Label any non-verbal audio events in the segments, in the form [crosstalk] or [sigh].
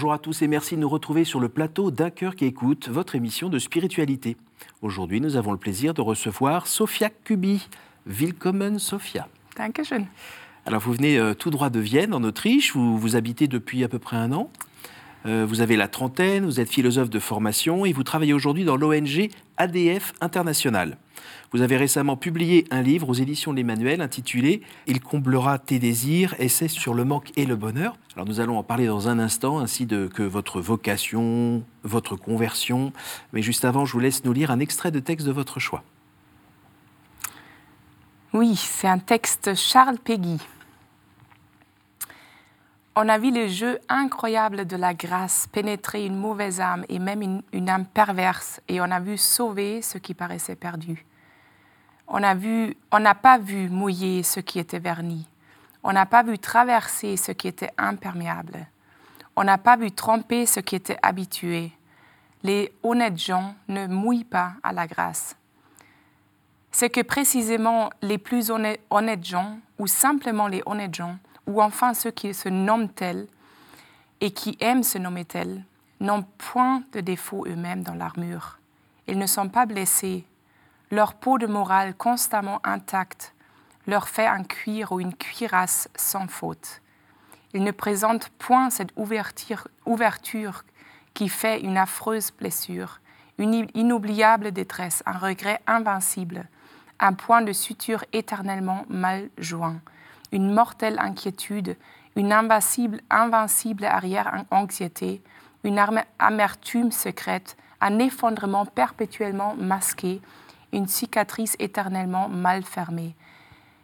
Bonjour à tous et merci de nous retrouver sur le plateau d'un cœur qui écoute, votre émission de spiritualité. Aujourd'hui, nous avons le plaisir de recevoir Sophia Kubi. Willkommen, Sophia. Dankeschön. Alors, vous venez euh, tout droit de Vienne, en Autriche, où vous habitez depuis à peu près un an. Euh, vous avez la trentaine, vous êtes philosophe de formation et vous travaillez aujourd'hui dans l'ONG ADF International. Vous avez récemment publié un livre aux éditions de l'Emmanuel intitulé Il comblera tes désirs, essai sur le manque et le bonheur. Alors nous allons en parler dans un instant, ainsi de, que votre vocation, votre conversion. Mais juste avant, je vous laisse nous lire un extrait de texte de votre choix. Oui, c'est un texte Charles Péguy. On a vu le jeu incroyable de la grâce pénétrer une mauvaise âme et même une, une âme perverse, et on a vu sauver ce qui paraissait perdu. On vu, on n'a pas vu mouiller ce qui était verni. On n'a pas vu traverser ce qui était imperméable. On n'a pas vu tromper ce qui était habitué. Les honnêtes gens ne mouillent pas à la grâce. C'est que précisément les plus honnêtes, honnêtes gens, ou simplement les honnêtes gens, ou enfin ceux qui se nomment tels et qui aiment se nommer tels, n'ont point de défaut eux-mêmes dans l'armure. Ils ne sont pas blessés. Leur peau de morale constamment intacte leur fait un cuir ou une cuirasse sans faute. Ils ne présentent point cette ouverture, qui fait une affreuse blessure, une inoubliable détresse, un regret invincible, un point de suture éternellement mal joint, une mortelle inquiétude, une invincible, invincible arrière-anxiété, une amertume secrète, un effondrement perpétuellement masqué, une cicatrice éternellement mal fermée.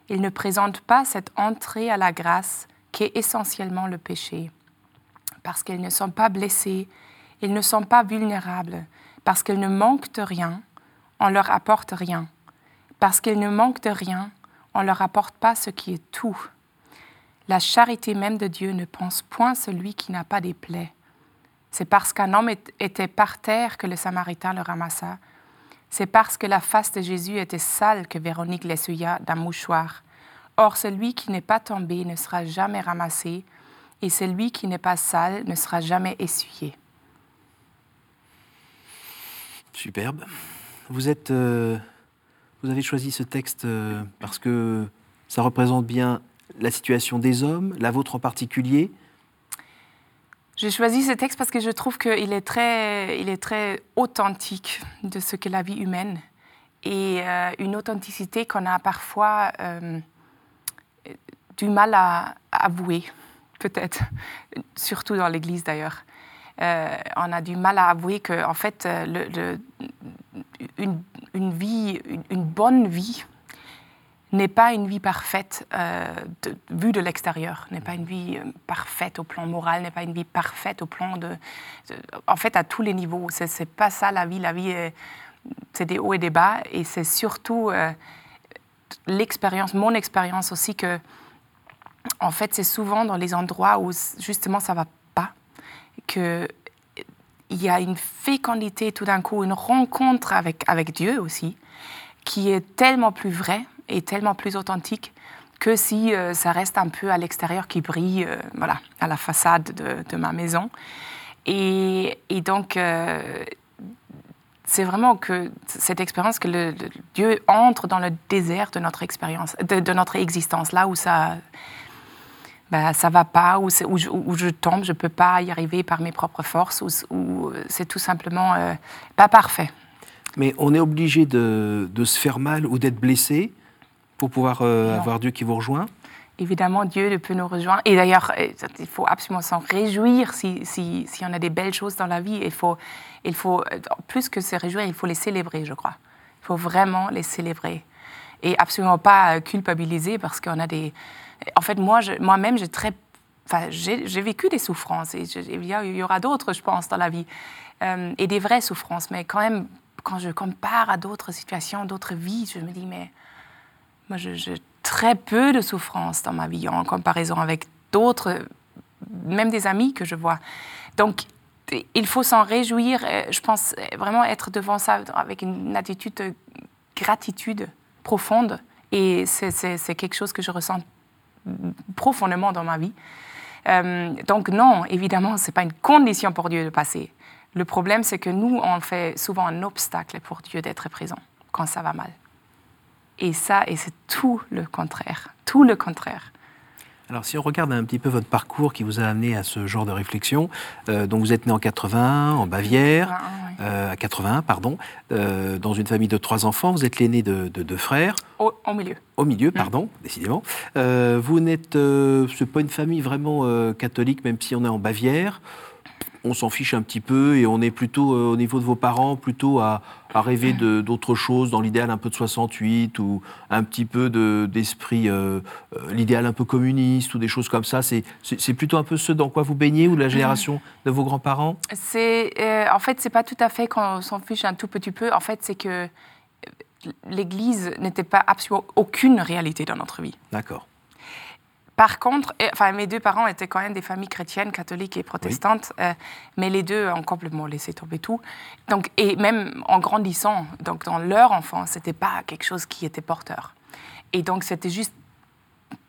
Ils ne présentent pas cette entrée à la grâce qui est essentiellement le péché, parce qu'ils ne sont pas blessés, ils ne sont pas vulnérables, parce qu'ils ne manquent de rien, on leur apporte rien, parce qu'ils ne manquent de rien, on leur apporte pas ce qui est tout. La charité même de Dieu ne pense point celui qui n'a pas des plaies. C'est parce qu'un homme était par terre que le Samaritain le ramassa. C'est parce que la face de Jésus était sale que Véronique l'essuya d'un mouchoir. Or, celui qui n'est pas tombé ne sera jamais ramassé, et celui qui n'est pas sale ne sera jamais essuyé. Superbe. Vous euh, avez choisi ce texte euh, parce que ça représente bien la situation des hommes, la vôtre en particulier. J'ai choisi ce texte parce que je trouve qu'il est très, est très authentique de ce qu'est la vie humaine et euh, une authenticité qu'on a parfois euh, du mal à, avouer, peut-être, surtout dans l'Église d'ailleurs. Euh, on a du mal à avouer que, en fait, une, vie, une bonne vie, n'est pas une vie parfaite euh, vue de l'extérieur, n'est pas une vie euh, parfaite au plan moral, n'est pas une vie parfaite au plan de, en fait, à tous les niveaux. C'est, c'est pas ça la vie. La vie, est, c'est des hauts et des bas, et c'est surtout euh, l'expérience, mon expérience aussi que, en fait, c'est souvent dans les endroits où justement ça va pas que il y a une fécondité tout d'un coup, une rencontre avec, avec Dieu aussi, qui est tellement plus vraie est tellement plus authentique que si euh, ça reste un peu à l'extérieur qui brille, euh, voilà, à la façade de, ma maison. Et, et donc, euh, c'est vraiment que cette expérience que Dieu entre dans le désert de notre expérience, de, notre existence, là où ça, ben, va pas, où, où, je, où, je, tombe, je peux pas y arriver par mes propres forces, où, c'est tout simplement pas parfait. Mais on est obligé de se faire mal ou d'être blessé pour pouvoir euh, avoir Dieu qui vous rejoint Évidemment, Dieu peut nous rejoindre. Et d'ailleurs, il faut absolument s'en réjouir si, si, si, on a des belles choses dans la vie. Il faut, il faut, plus que se réjouir, il faut les célébrer, je crois. Il faut vraiment les célébrer. Et absolument pas culpabiliser parce qu'on a des... En fait, moi, moi-même, j'ai très... Enfin, j'ai vécu des souffrances et je, il y aura d'autres, je pense, dans la vie. Euh, et des vraies souffrances. Mais quand même, quand je compare à d'autres situations, d'autres vies, je me dis, mais moi, j'ai très peu de souffrance dans ma vie en comparaison avec d'autres, même des amis que je vois. Donc, il faut s'en réjouir. Je pense vraiment être devant ça avec une attitude de gratitude profonde. Et c'est quelque chose que je ressens profondément dans ma vie. Euh, donc non, évidemment, ce n'est pas une condition pour Dieu de passer. Le problème, c'est que nous, on fait souvent un obstacle pour Dieu d'être présent quand ça va mal. Et ça, et c'est tout le contraire, tout le contraire. Alors, si on regarde un petit peu votre parcours qui vous a amené à ce genre de réflexion, euh, donc vous êtes né en 80 en Bavière, euh, à 80, pardon, euh, dans une famille de trois enfants. Vous êtes l'aîné de, deux frères. Au, milieu. Au milieu, pardon, décidément. vous n'êtes, c'est pas une famille vraiment catholique, même si on est en Bavière on s'en fiche un petit peu et on est plutôt, euh, au niveau de vos parents, plutôt à, rêver d'autres choses, dans l'idéal un peu de 68 ou un petit peu d'esprit, euh, euh, l'idéal un peu communiste ou des choses comme ça. C'est plutôt un peu ce dans quoi vous baignez ou la génération de vos grands-parents? C'est En fait, c'est pas tout à fait qu'on s'en fiche un tout petit peu. En fait, c'est que l'Église n'était pas absolument aucune réalité dans notre vie. D'accord. Par contre, enfin, mes deux parents étaient quand même des familles chrétiennes, catholiques et protestantes, euh, mais les deux ont complètement laissé tomber tout. Donc, et même en grandissant, donc dans leur enfance, c'était pas quelque chose qui était porteur. Et donc, c'était juste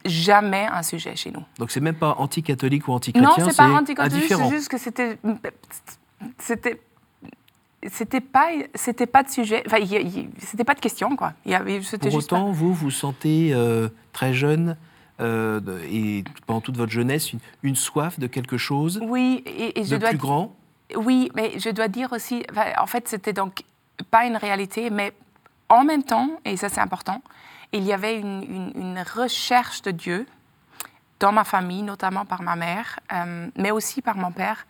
jamais un sujet chez nous. Donc, c'est même pas anti-catholique ou anti-chrétien Non, c'est pas anti-catholique, c'est juste que c'était. C'était c'était pas c'était pas de sujet enfin c'était pas de question quoi il y avait, pour autant vous vous sentez euh, très jeune euh, et pendant toute votre jeunesse une, soif de quelque chose oui, et, je de plus grand Oui, mais je dois dire aussi, en fait, c'était donc pas une réalité, mais en même temps, et ça c'est important, il y avait une, recherche de Dieu dans ma famille, notamment par ma mère, euh, mais aussi par mon père,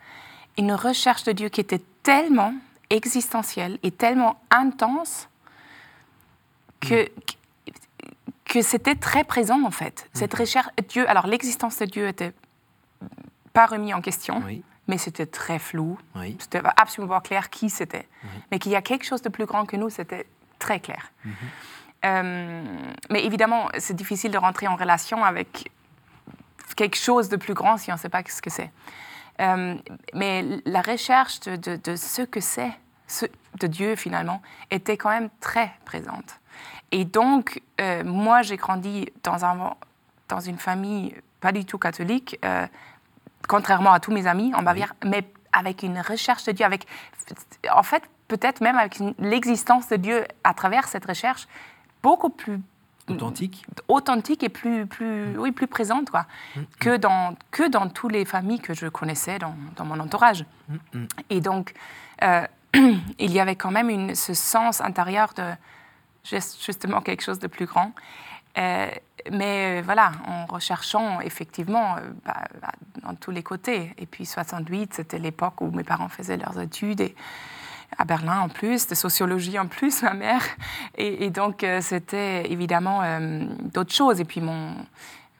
une recherche de Dieu qui était tellement existentielle et tellement intense que, mm que c'était très présent en fait. Cette mhm. recherche, Dieu, alors l'existence de Dieu était pas remis en question, mais c'était très flou. C'était absolument pas clair qui c'était. Mais qu'il y a quelque chose de plus grand que nous, c'était très clair. Mhm. Euh, mais évidemment, c'est difficile de rentrer en relation avec quelque chose de plus grand si on ne sait pas ce que c'est. Euh, mais la recherche de, de ce que c'est, de Dieu finalement, était quand même très présente. Et donc, euh, moi, j'ai grandi dans, un, dans une famille pas du tout catholique, euh, contrairement à tous mes amis en Bavière, mais avec une recherche de Dieu, avec, en fait, peut-être même avec l'existence de Dieu à travers cette recherche, beaucoup plus authentique, authentique et plus, plus, mm. oui, plus présente quoi, mm, mm. que, dans, que dans toutes les familles que je connaissais dans, dans mon entourage. Et donc, euh, [clears throat] il y avait quand même une, ce sens intérieur de justement quelque chose de plus grand. Euh, mais euh, voilà, en recherchant effectivement euh, bah, bah, dans tous les côtés. Et puis 68, c'était l'époque où mes parents faisaient leurs études et à Berlin en plus, de sociologie en plus, [laughs] ma mère. Et, donc c'était évidemment d'autres choses. Et puis mon,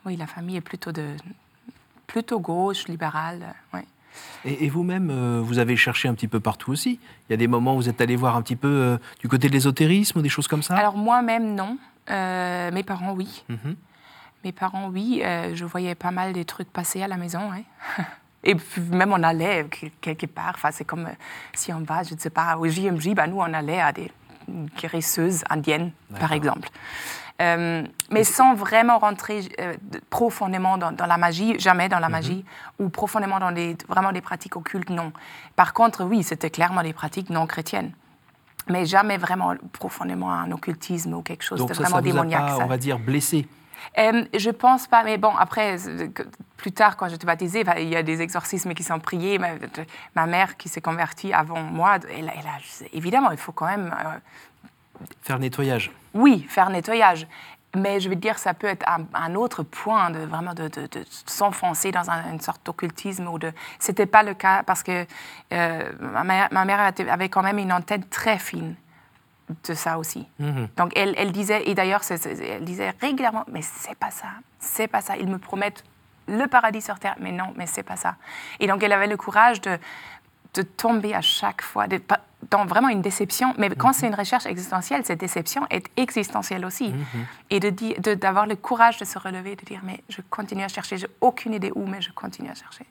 oui, la famille est plutôt de plutôt gauche, libérale. Oui. Et, vous-même, euh, vous avez cherché un petit peu partout aussi. Il y a des moments où vous êtes allé voir un petit peu euh, du côté de l'ésotérisme ou des choses comme ça Alors moi-même, non. Euh, mes parents, oui. Mhm. Mes parents, oui. je voyais pas mal des trucs passer à la maison. [laughs] Et même on allait quelque part. Enfin, c'est comme si on va, je ne sais pas, au JMJ, bah, nous on allait à des guérisseuses indiennes, par exemple. Euh, mais sans vraiment rentrer euh, profondément dans, la magie, jamais dans la mhm. magie, ou profondément dans les, vraiment des pratiques occultes, non. Par contre, oui, c'était clairement des pratiques non chrétiennes. Mais jamais vraiment profondément un occultisme ou quelque chose de vraiment ça démoniaque. Pas, on va dire, blessé? Euh, je pense pas, mais bon, après, plus tard, quand j'étais baptisée, il y a des exorcismes qui sont priés. Ma, mère, qui s'est convertie avant moi, elle, évidemment, il faut quand même Faire nettoyage. Oui, faire nettoyage. Mais je veux dire, ça peut être un, autre point de vraiment de, s'enfoncer dans une sorte d'occultisme ou de. C'était pas le cas parce que euh, ma, mère, ma, mère, avait quand même une antenne très fine de ça aussi. Mhm. Donc elle, elle, disait et d'ailleurs elle disait régulièrement, mais c'est pas ça, c'est pas ça. Ils me promettent le paradis sur terre, mais non, mais c'est pas ça. Et donc elle avait le courage de de tomber à chaque fois dans vraiment une déception. Mais quand mhm. c'est une recherche existentielle, cette déception est existentielle aussi. Mhm. Et de d'avoir le courage de se relever, de dire mais je continue à chercher, j'ai aucune idée où, mais je continue à chercher.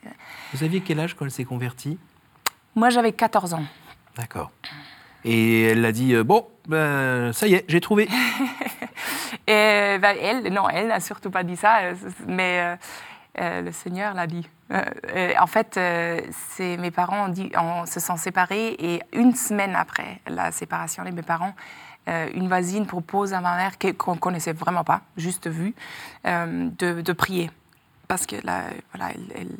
Vous aviez quel âge quand elle s'est convertie? Moi, j'avais 14 ans. D'accord. Et elle a dit euh, bon, ben, ça y est, j'ai trouvé. [laughs] et, ben, elle, non, elle n'a surtout pas dit ça, euh, mais euh, le Seigneur l'a dit. Euh, en fait, c'est mes parents dit, se sont séparés et une semaine après la séparation de mes parents, une voisine propose à ma mère, qu'on ne connaissait vraiment pas, juste vue, de, prier. Parce que là, voilà, elle,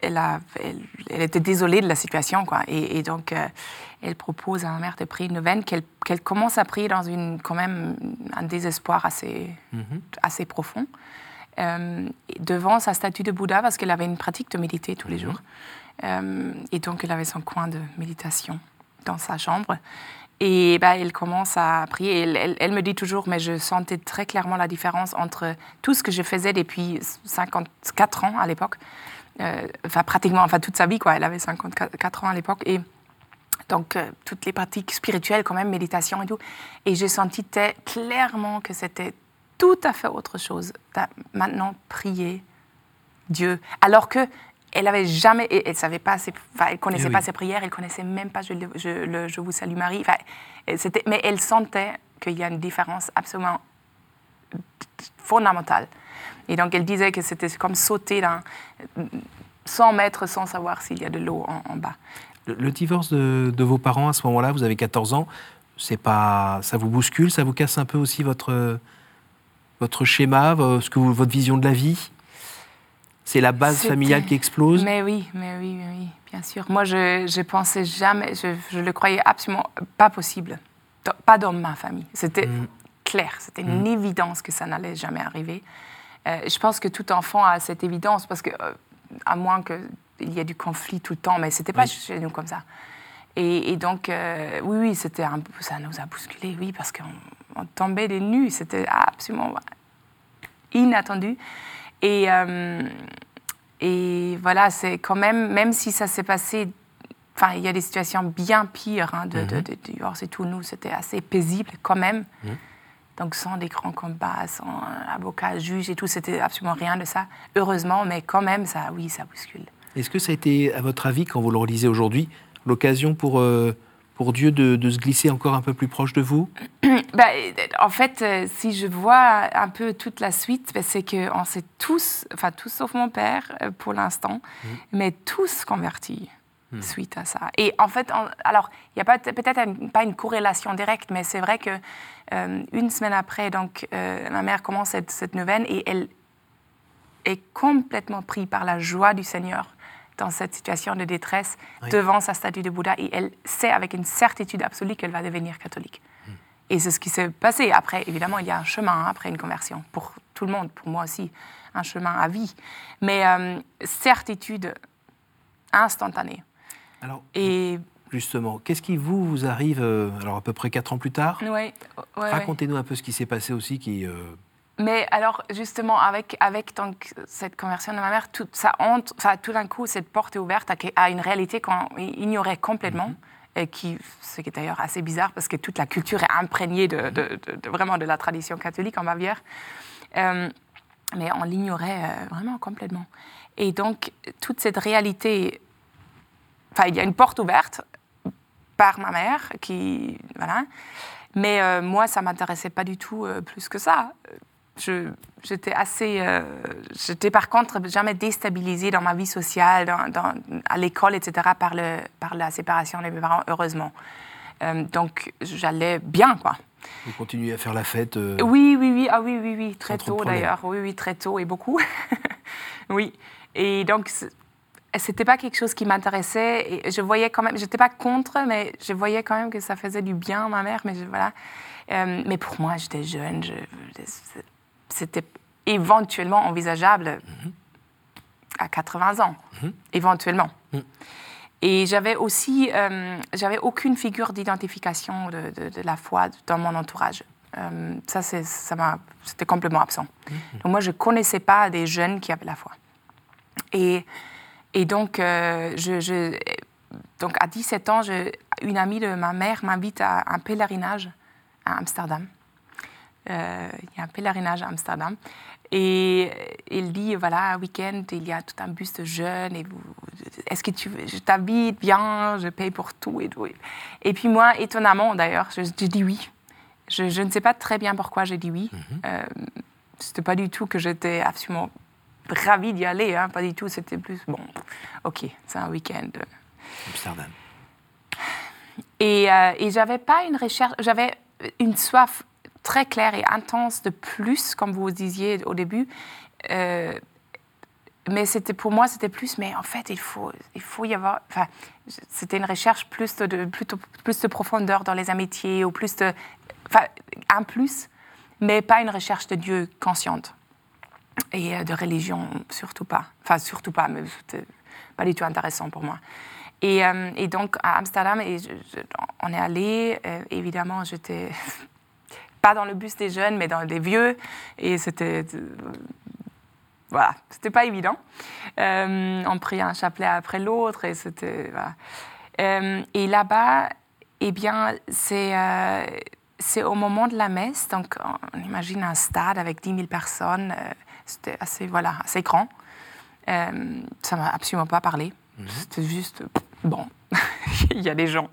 elle, a, elle, était désolée de la situation, quoi. Et, donc, euh, elle propose à ma mère de prier une veine qu'elle commence à prier dans une, quand même un désespoir assez, mhm. assez profond, euh, devant sa statue de Bouddha, parce qu'elle avait une pratique de méditer tous les mhm. jours. Euh, et donc, elle avait son coin de méditation dans sa chambre. Et bah, elle commence à prier. Elle, elle, me dit toujours, mais je sentais très clairement la différence entre tout ce que je faisais depuis 54 ans à l'époque, euh, enfin pratiquement, enfin toute sa vie, quoi. Elle avait 54 ans à l'époque. Et donc, euh, toutes les pratiques spirituelles, quand même, méditation et tout. Et j'ai senti clairement que c'était tout à fait autre chose. Maintenant, prier Dieu. Alors que elle avait jamais, elle savait pas, elle connaissait eh pas ses prières, elle connaissait même pas je, je, je vous salue Marie. Enfin, c'était, mais elle sentait qu'il y a une différence absolument fondamentale et donc elle disait que c'était comme sauter dans 100 mètres sans savoir s'il y a de l'eau en, bas. Le, divorce de, vos parents à ce moment-là, vous avez 14 ans, c'est pas, ça vous bouscule, ça vous casse un peu aussi votre, votre schéma, ce que votre vision de la vie? C'est la base familiale qui explose? Mais oui, mais oui, oui, bien sûr. Moi, je, je pensais jamais, je, je, le croyais absolument pas possible. Pas dans ma famille. C'était mm. clair, c'était une mm. évidence que ça n'allait jamais arriver. Euh, je pense que tout enfant a cette évidence, parce que, euh, à moins qu'il y ait du conflit tout le temps, mais c'était pas chez nous comme ça. Et, donc, euh, oui, oui, c'était ça nous a bousculé, oui, parce qu'on tombait des nues, c'était absolument inattendu. Et, et voilà, c'est quand même, même si ça s'est passé, enfin, il y a des situations bien pires hein, de, divorce et tout, nous, c'était assez paisible quand même. Mm. Donc sans des grands combats, sans avocat, juge et tout, c'était absolument rien de ça. Heureusement, mais quand même, ça, oui, ça bouscule. Est-ce que ça a été, à votre avis, quand vous le relisez aujourd'hui, l'occasion pour, euh, pour Dieu de, se glisser encore un peu plus proche de vous? [clears throat] Bah, En fait, euh, si je vois un peu toute la suite, bah, c'est qu'on s'est tous, enfin tous sauf mon père euh, pour l'instant, mmh. mais tous convertis. Hmm. suite à ça. Et en fait, alors, il n'y a peut-être pas une corrélation directe, mais c'est vrai que euh, une semaine après, donc, euh, ma mère commence cette, cette, neuvaine et elle est complètement prise par la joie du Seigneur dans cette situation de détresse devant sa statue de Bouddha et elle sait avec une certitude absolue qu'elle va devenir catholique. Hmm. Et c'est ce qui s'est passé. Après, évidemment, il y a un chemin hein, après une conversion, pour tout le monde, pour moi aussi, un chemin à vie. Mais euh, certitude instantanée. Alors, et justement, qu'est-ce qui vous, vous arrive, euh, alors à peu près quatre ans plus tard? Oui. Racontez-nous un peu ce qui s'est passé aussi qui... Euh, Mais alors, justement, avec, avec donc, cette conversion de ma mère, tout, ça honte, tout d'un coup, cette porte est ouverte à, une réalité qu'on ignorait complètement. Mhm. Et qui, ce qui est d'ailleurs assez bizarre parce que toute la culture est imprégnée de, de, vraiment de la tradition catholique en Bavière. Euh, mais on l'ignorait vraiment complètement. Et donc, toute cette réalité Enfin, il y a une porte ouverte par ma mère, qui. Voilà. Mais euh, moi, ça ne m'intéressait pas du tout euh, plus que ça. J'étais assez. Euh, j'étais par contre jamais déstabilisée dans ma vie sociale, dans, à l'école, etc., par, le, par la séparation de mes parents, heureusement. donc, j'allais bien, quoi. Vous continuez à faire la fête Oui, oui, oui. Ah, oui, oui, oui. Très tôt, d'ailleurs. Oui, oui, très tôt et beaucoup. [laughs] oui. Et donc, c'était pas quelque chose qui m'intéressait. Et je voyais quand même, j'étais pas contre, mais je voyais quand même que ça faisait du bien à ma mère. Mais voilà. Euh, mais pour moi, j'étais jeune. C'était éventuellement envisageable à 80 ans, mhm. éventuellement. Mhm. Et j'avais aussi, euh, j'avais aucune figure d'identification de, de, la foi dans mon entourage. Euh, ça, c'était complètement absent. Mhm. Donc moi, je connaissais pas des jeunes qui avaient la foi. Et et donc, euh, je, donc à 17 ans, une amie de ma mère m'invite à un pèlerinage à Amsterdam. Euh, il y a un pèlerinage à Amsterdam. Et il dit, voilà, week-end, il y a tout un bus de jeunes. Et est-ce que tu je t'habite bien, je paye pour tout et tout. Et puis moi, étonnamment d'ailleurs, je, dis oui. Je, ne sais pas très bien pourquoi j'ai dit oui. Mm -hmm. euh, C'était pas du tout que j'étais absolument ravie d'y aller, hein, pas du tout. C'était plus, bon, ok, c'est un week-end. Amsterdam. Et, euh, et j'avais pas une recherche, j'avais une soif très claire et intense de plus, comme vous disiez au début. Euh, mais c'était pour moi, c'était plus, mais en fait, il faut, il faut y avoir. Enfin, c'était une recherche plus de, plutôt, plus de profondeur dans les amitiés, ou plus de. Enfin, un plus, mais pas une recherche de Dieu consciente. Et euh, de religion, surtout pas. Enfin, surtout pas, mais c'était pas du tout intéressant pour moi. Et, euh, et donc, à Amsterdam, on est allé, évidemment, j'étais [laughs] pas dans le bus des jeunes, mais dans les vieux, et c'était voilà, c'était pas évident. Euh, on priait un chapelet après l'autre et c'était voilà. Euh, et là-bas, eh bien, c'est euh, c'est au moment de la messe, donc on imagine un stade avec 10 000 personnes, c'était assez voilà assez grand. ça m'a absolument pas parlé. Mhm. C'était juste bon, [laughs] il y a des gens.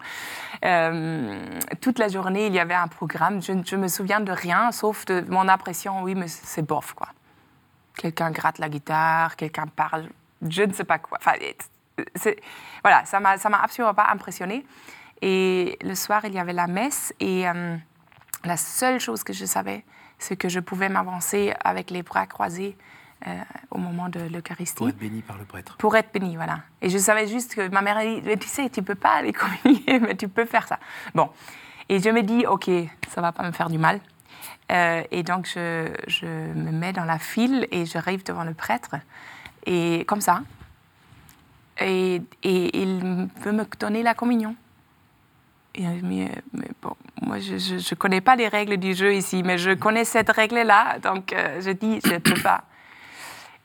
Toute la journée, il y avait un programme. Je, je me souviens de rien, sauf de mon impression. Oui, mais c'est bof, quoi quelqu'un gratte la guitare, quelqu'un parle, je ne sais pas quoi. Enfin, voilà, ça m'a, ça m'a absolument pas impressionné. Et le soir, il y avait la messe et euh, la seule chose que je savais, c'est que je pouvais m'avancer avec les bras croisés euh, au moment de l'Eucharistie. Pour être béni par le prêtre. Pour être béni, voilà. Et je savais juste que ma mère a dit, tu sais, tu peux pas aller [laughs] communier, mais tu peux faire ça. Bon. Et je me dis, ok, ça va pas me faire du mal. Euh, et donc, je, je, me mets dans la file et j'arrive devant le prêtre. Et comme ça. Et, et il veut me donner la communion. Et, mais, bon, moi, je ne connais pas les règles du jeu ici, mais je connais cette règle-là. Donc, euh, je dis, je ne peux pas.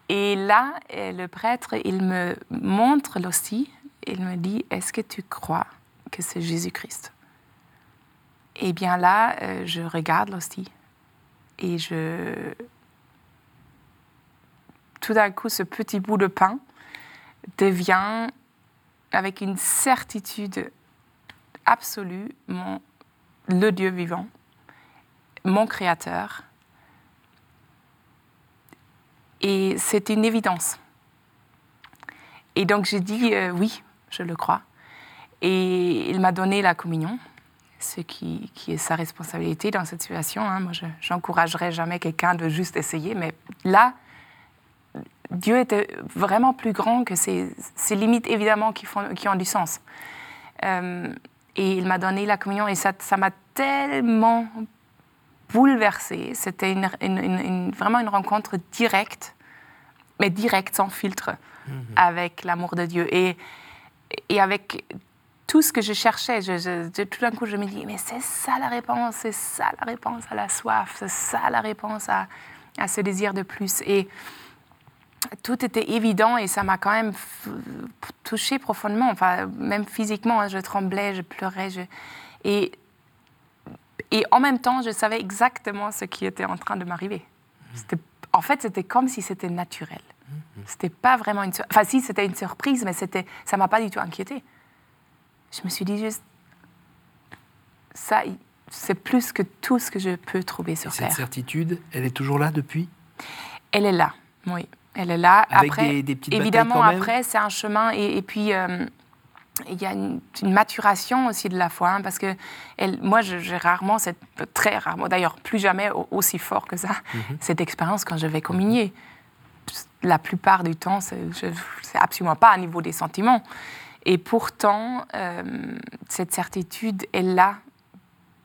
Et là, euh, le prêtre, il me montre l'hostie. Il me dit, est-ce que tu crois que c'est Jésus-Christ? Et bien là, je regarde l'hostie et je... Tout d'un coup, ce petit bout de pain devient, avec une certitude absolue, mon, le Dieu vivant, mon Créateur. Et c'est une évidence. Et donc j'ai dit euh, oui, je le crois. Et il m'a donné la communion ce qui, est sa responsabilité dans cette situation. Hein. Moi, je n'encouragerais jamais quelqu'un de juste essayer, mais là, Dieu était vraiment plus grand que ces, limites, évidemment, qui, font, qui ont du sens. Euh, et il m'a donné la communion et ça m'a tellement bouleversée. C'était vraiment une rencontre directe, mais directe, sans filtre, mmh avec l'amour de Dieu. Et, et avec tout ce que je cherchais. Je, tout d'un coup, je me dis, mais c'est ça la réponse, c'est ça la réponse à la soif, c'est ça la réponse à, à, ce désir de plus. Et tout était évident et ça m'a quand même touché profondément, enfin, même physiquement, hein, je tremblais, je pleurais. Je... Et, et en même temps, je savais exactement ce qui était en train de m'arriver. En fait, c'était comme si c'était naturel. Mmh. C'était pas vraiment une... Enfin, si, c'était une surprise, mais c'était, ça m'a pas du tout inquiété je me suis dit juste, ça, c'est plus que tout ce que je peux trouver sur Terre. Cette certitude, elle est toujours là depuis? Elle est là, oui. Elle est là. Avec après, des, petites évidemment, quand même? après, c'est un chemin. Et, puis, euh, il y a une, maturation aussi de la foi. Hein, parce que elle, moi, j'ai rarement, cette, très rarement, d'ailleurs, plus jamais aussi fort que ça, mhm. cette expérience quand je vais communier. La plupart du temps, c'est absolument pas à niveau des sentiments. Et pourtant, euh, cette certitude est là,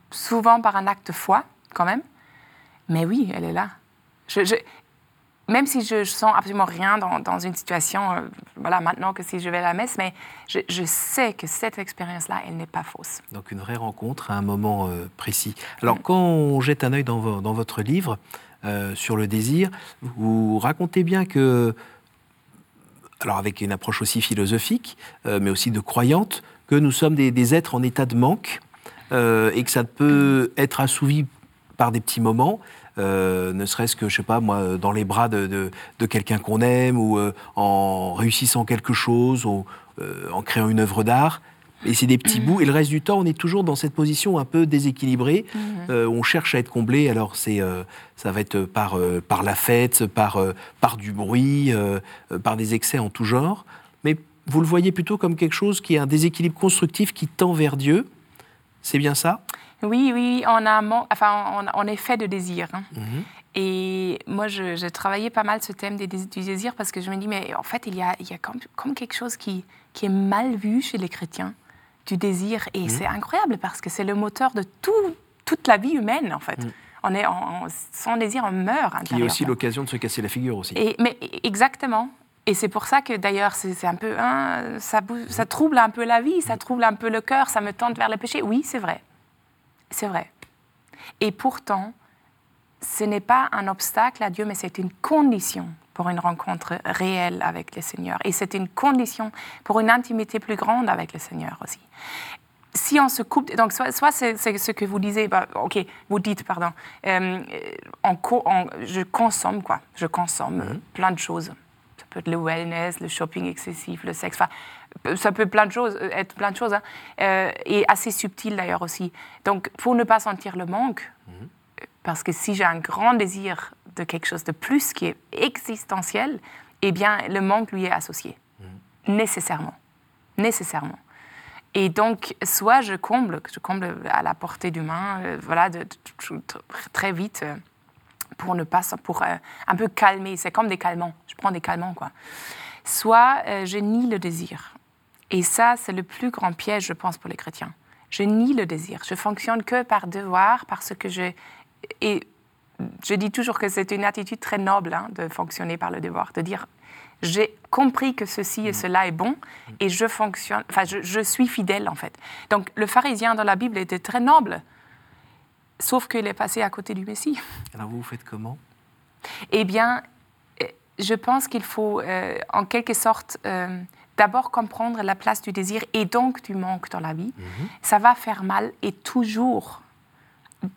souvent par un acte de foi, quand même. Mais oui, elle est là. Je, même si je, sens absolument rien dans, une situation, euh, voilà, maintenant que si je vais à la messe, mais je, sais que cette expérience-là, elle n'est pas fausse. Donc une vraie rencontre à un moment euh, précis. Alors quand on jette un œil dans, dans votre livre sur le désir, vous racontez bien que alors avec une approche aussi philosophique, euh, mais aussi de croyante, que nous sommes des, êtres en état de manque euh, et que ça peut être assouvi par des petits moments, euh, ne serait-ce que, je sais pas, moi, dans les bras de, quelqu'un qu'on aime ou en réussissant quelque chose ou en créant une œuvre d'art. Et c'est des petits bouts. Et le reste du temps, on est toujours dans cette position un peu déséquilibrée. Euh, on cherche à être comblé. Alors, c'est, euh, ça va être par, euh, par la fête, par, par du bruit, par des excès en tout genre. Mais vous le voyez plutôt comme quelque chose qui est un déséquilibre constructif qui tend vers Dieu. C'est bien ça? Oui, oui. On, a, enfin, on, est fait de désir. Hein. Mhm. Et moi, je, travaillais pas mal ce thème des, du désir parce que je me dis, mais en fait, il y a, il y a comme, comme quelque chose qui, qui est mal vu chez les chrétiens du désir. Et mmh. c'est incroyable parce que c'est le moteur de tout, toute la vie humaine, en fait. Mmh. On est en, sans désir, on meurt. Qui est aussi l'occasion de se casser la figure aussi. Et, mais exactement. Et c'est pour ça que d'ailleurs, c'est un peu, hein, ça, ça trouble un peu la vie, ça mmh. trouble un peu le cœur, ça me tente vers le péché. Oui, c'est vrai. C'est vrai. Et pourtant, ce n'est pas un obstacle à Dieu, mais c'est une condition pour une rencontre réelle avec le Seigneur. Et c'est une condition pour une intimité plus grande avec le Seigneur aussi. Si on se coupe, donc soit, c'est ce que vous disiez, bah, ok, vous dites, pardon, euh, en, je consomme quoi, je consomme mhm. plein de choses. Ça peut être le wellness, le shopping excessif, le sexe, enfin, ça peut plein de choses, être plein de choses, hein. euh, et assez subtil d'ailleurs aussi. Donc, pour ne pas sentir le manque, mhm. Parce que si j'ai un grand désir de quelque chose de plus qui est existentiel, eh bien, le manque lui est associé, mm. nécessairement. Nécessairement. Et donc, soit je comble, je comble à la portée du main, euh, voilà, de, très vite, euh, pour ne pas, pour euh, un peu calmer. C'est comme des calmants. Je prends des calmants, quoi. Soit je nie le désir. Et ça, c'est le plus grand piège, je pense, pour les chrétiens. Je nie le désir. Je fonctionne que par devoir, parce que je. Et je dis toujours que c'est une attitude très noble hein, de fonctionner par le devoir, de dire j'ai compris que ceci et mm. cela est bon et je fonctionne, enfin je, suis fidèle en fait. Donc le pharisien dans la Bible était très noble, sauf qu'il est passé à côté du Messie. [laughs] Alors vous, vous faites comment? Eh bien, euh, je pense qu'il faut euh, en quelque sorte euh, d'abord comprendre la place du désir et donc du manque dans la vie. Mm-hmm. Ça va faire mal et toujours,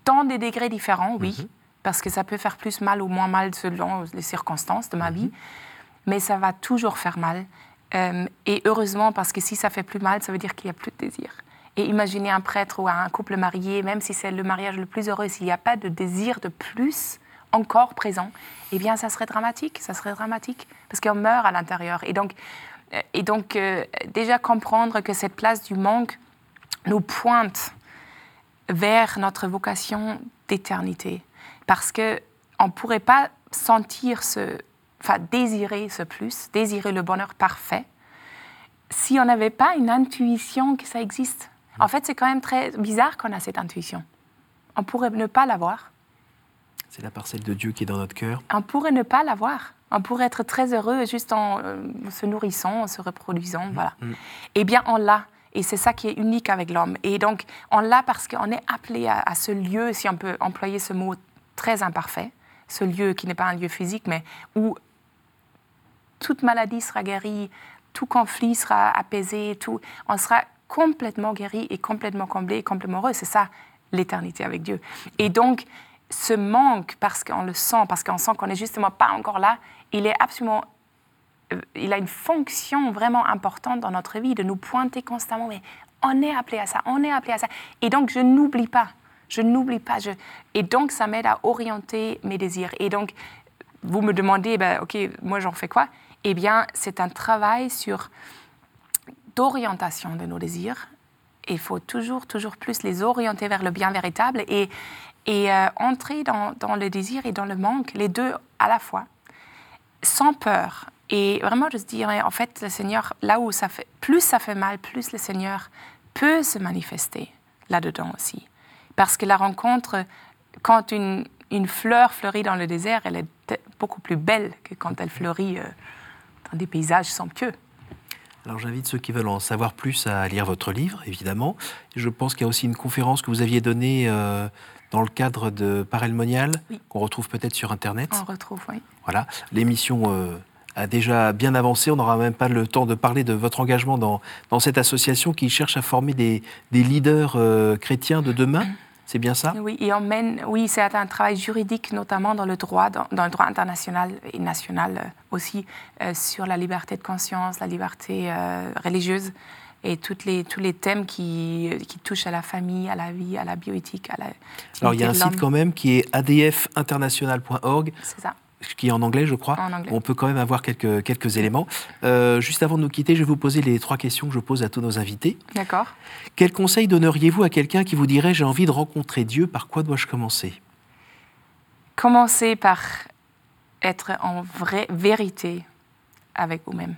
dans des degrés différents, oui. Mm-hmm parce que ça peut faire plus mal ou moins mal selon les circonstances de ma mhm. vie, mais ça va toujours faire mal. Euh, et heureusement, parce que si ça fait plus mal, ça veut dire qu'il n'y a plus de désir. Et imaginez un prêtre ou un couple marié, même si c'est le mariage le plus heureux, s'il n'y a pas de désir de plus encore présent, eh bien, ça serait dramatique. Ça serait dramatique parce qu'on meurt à l'intérieur. Et donc, euh, et donc euh, déjà comprendre que cette place du manque nous pointe vers notre vocation d'éternité parce qu'on ne pourrait pas sentir ce, enfin désirer ce plus, désirer le bonheur parfait, si on n'avait pas une intuition que ça existe. En fait, c'est quand même très bizarre qu'on a cette intuition. On pourrait ne pas l'avoir. C'est la parcelle de Dieu qui est dans notre cœur. On pourrait ne pas l'avoir. On pourrait être très heureux juste en euh, se nourrissant, en se reproduisant, mm. voilà. Mm. Eh bien, on l'a. Et c'est ça qui est unique avec l'homme. Et donc, on l'a parce qu'on est appelé à, ce lieu, si on peut employer ce mot très imparfait, ce lieu qui n'est pas un lieu physique, mais où toute maladie sera guérie, tout conflit sera apaisé, tout, on sera complètement guéri et complètement comblé et complètement heureux. C'est ça l'éternité avec Dieu. Et donc, ce manque, parce qu'on le sent, parce qu'on sent qu'on n'est justement pas encore là, il est absolument il a une fonction vraiment importante dans notre vie de nous pointer constamment, mais on est appelé à ça, on est appelé à ça. Et donc, je n'oublie pas je n'oublie pas. Et donc, ça m'aide à orienter mes désirs. Et donc, vous me demandez, ben, OK, moi, j'en fais quoi? Eh bien, c'est un travail sur d'orientation de nos désirs. Il faut toujours, toujours plus les orienter vers le bien véritable et, euh, entrer dans, le désir et dans le manque, les deux à la fois, sans peur. Et vraiment, je dirais, en fait, le Seigneur, là où ça fait, plus ça fait mal, plus le Seigneur peut se manifester là-dedans aussi. Parce que la rencontre, quand une, une fleur fleurit dans le désert, elle est beaucoup plus belle que quand elle fleurit euh, dans des paysages somptueux. Alors j'invite ceux qui veulent en savoir plus à lire votre livre, évidemment. Je pense qu'il y a aussi une conférence que vous aviez donnée euh, dans le cadre de Parelmonial, qu'on retrouve peut-être sur Internet. On retrouve, oui. Voilà, l'émission euh, a déjà bien avancé. On n'aura même pas le temps de parler de votre engagement dans, dans cette association qui cherche à former des, des leaders chrétiens de demain. C'est bien ça? Oui, et on mène, oui, c'est un travail juridique, notamment dans le droit, dans, le droit international et national euh, aussi, euh, sur la liberté de conscience, la liberté euh, religieuse. et toutes les, tous les thèmes qui, qui, touchent à la famille, à la vie, à la bioéthique, à la. Alors il y a un site quand même qui est adfinternational.org. C'est ça qui est en anglais, je crois. On peut quand même avoir quelques, quelques éléments. Euh, juste avant de nous quitter, je vais vous poser les trois questions que je pose à tous nos invités. D'accord. Quel conseil donneriez-vous à quelqu'un qui vous dirait j'ai envie de rencontrer Dieu Par quoi dois-je commencer? Commencez par être en vraie vérité avec vous-même.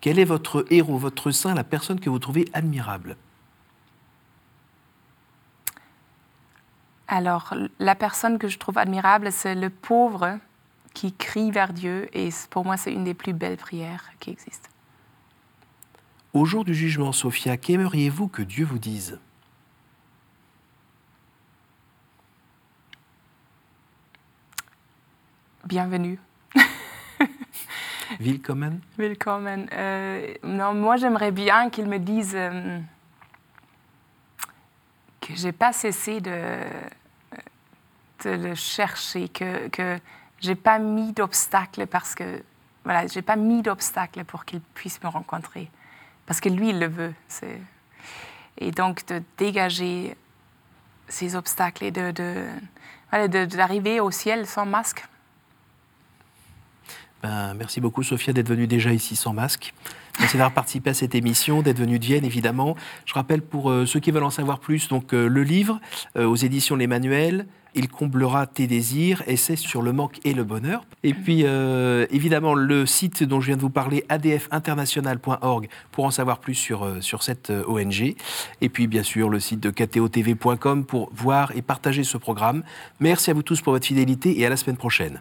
Quel est votre héros, votre saint, la personne que vous trouvez admirable? Alors, la personne que je trouve admirable, c'est le pauvre qui crie vers Dieu, et pour moi, c'est une des plus belles prières qui existent. Au jour du jugement, Sophia, qu'aimeriez-vous que Dieu vous dise? Bienvenue. [laughs] Willkommen. Willkommen. Euh, non, moi, j'aimerais bien qu'il me dise euh, que j'ai pas cessé de, de le chercher, que, que j'ai pas mis d'obstacle parce que voilà, j'ai pas mis d'obstacle pour qu'il puisse me rencontrer, parce que lui il le veut. Et donc de dégager ces obstacles et de, d'arriver de, au ciel sans masque. Ben, merci beaucoup Sophia d'être venue déjà ici sans masque. Merci d'avoir participé à cette émission, d'être venu de Vienne, évidemment. Je rappelle pour euh, ceux qui veulent en savoir plus, donc euh, le livre euh, aux éditions L'Emmanuel, il comblera tes désirs, c'est sur le manque et le bonheur. Et puis, évidemment, le site dont je viens de vous parler, adfinternational.org, pour en savoir plus sur, sur cette ONG. Et puis, bien sûr, le site de kteotv.com pour voir et partager ce programme. Merci à vous tous pour votre fidélité et à la semaine prochaine.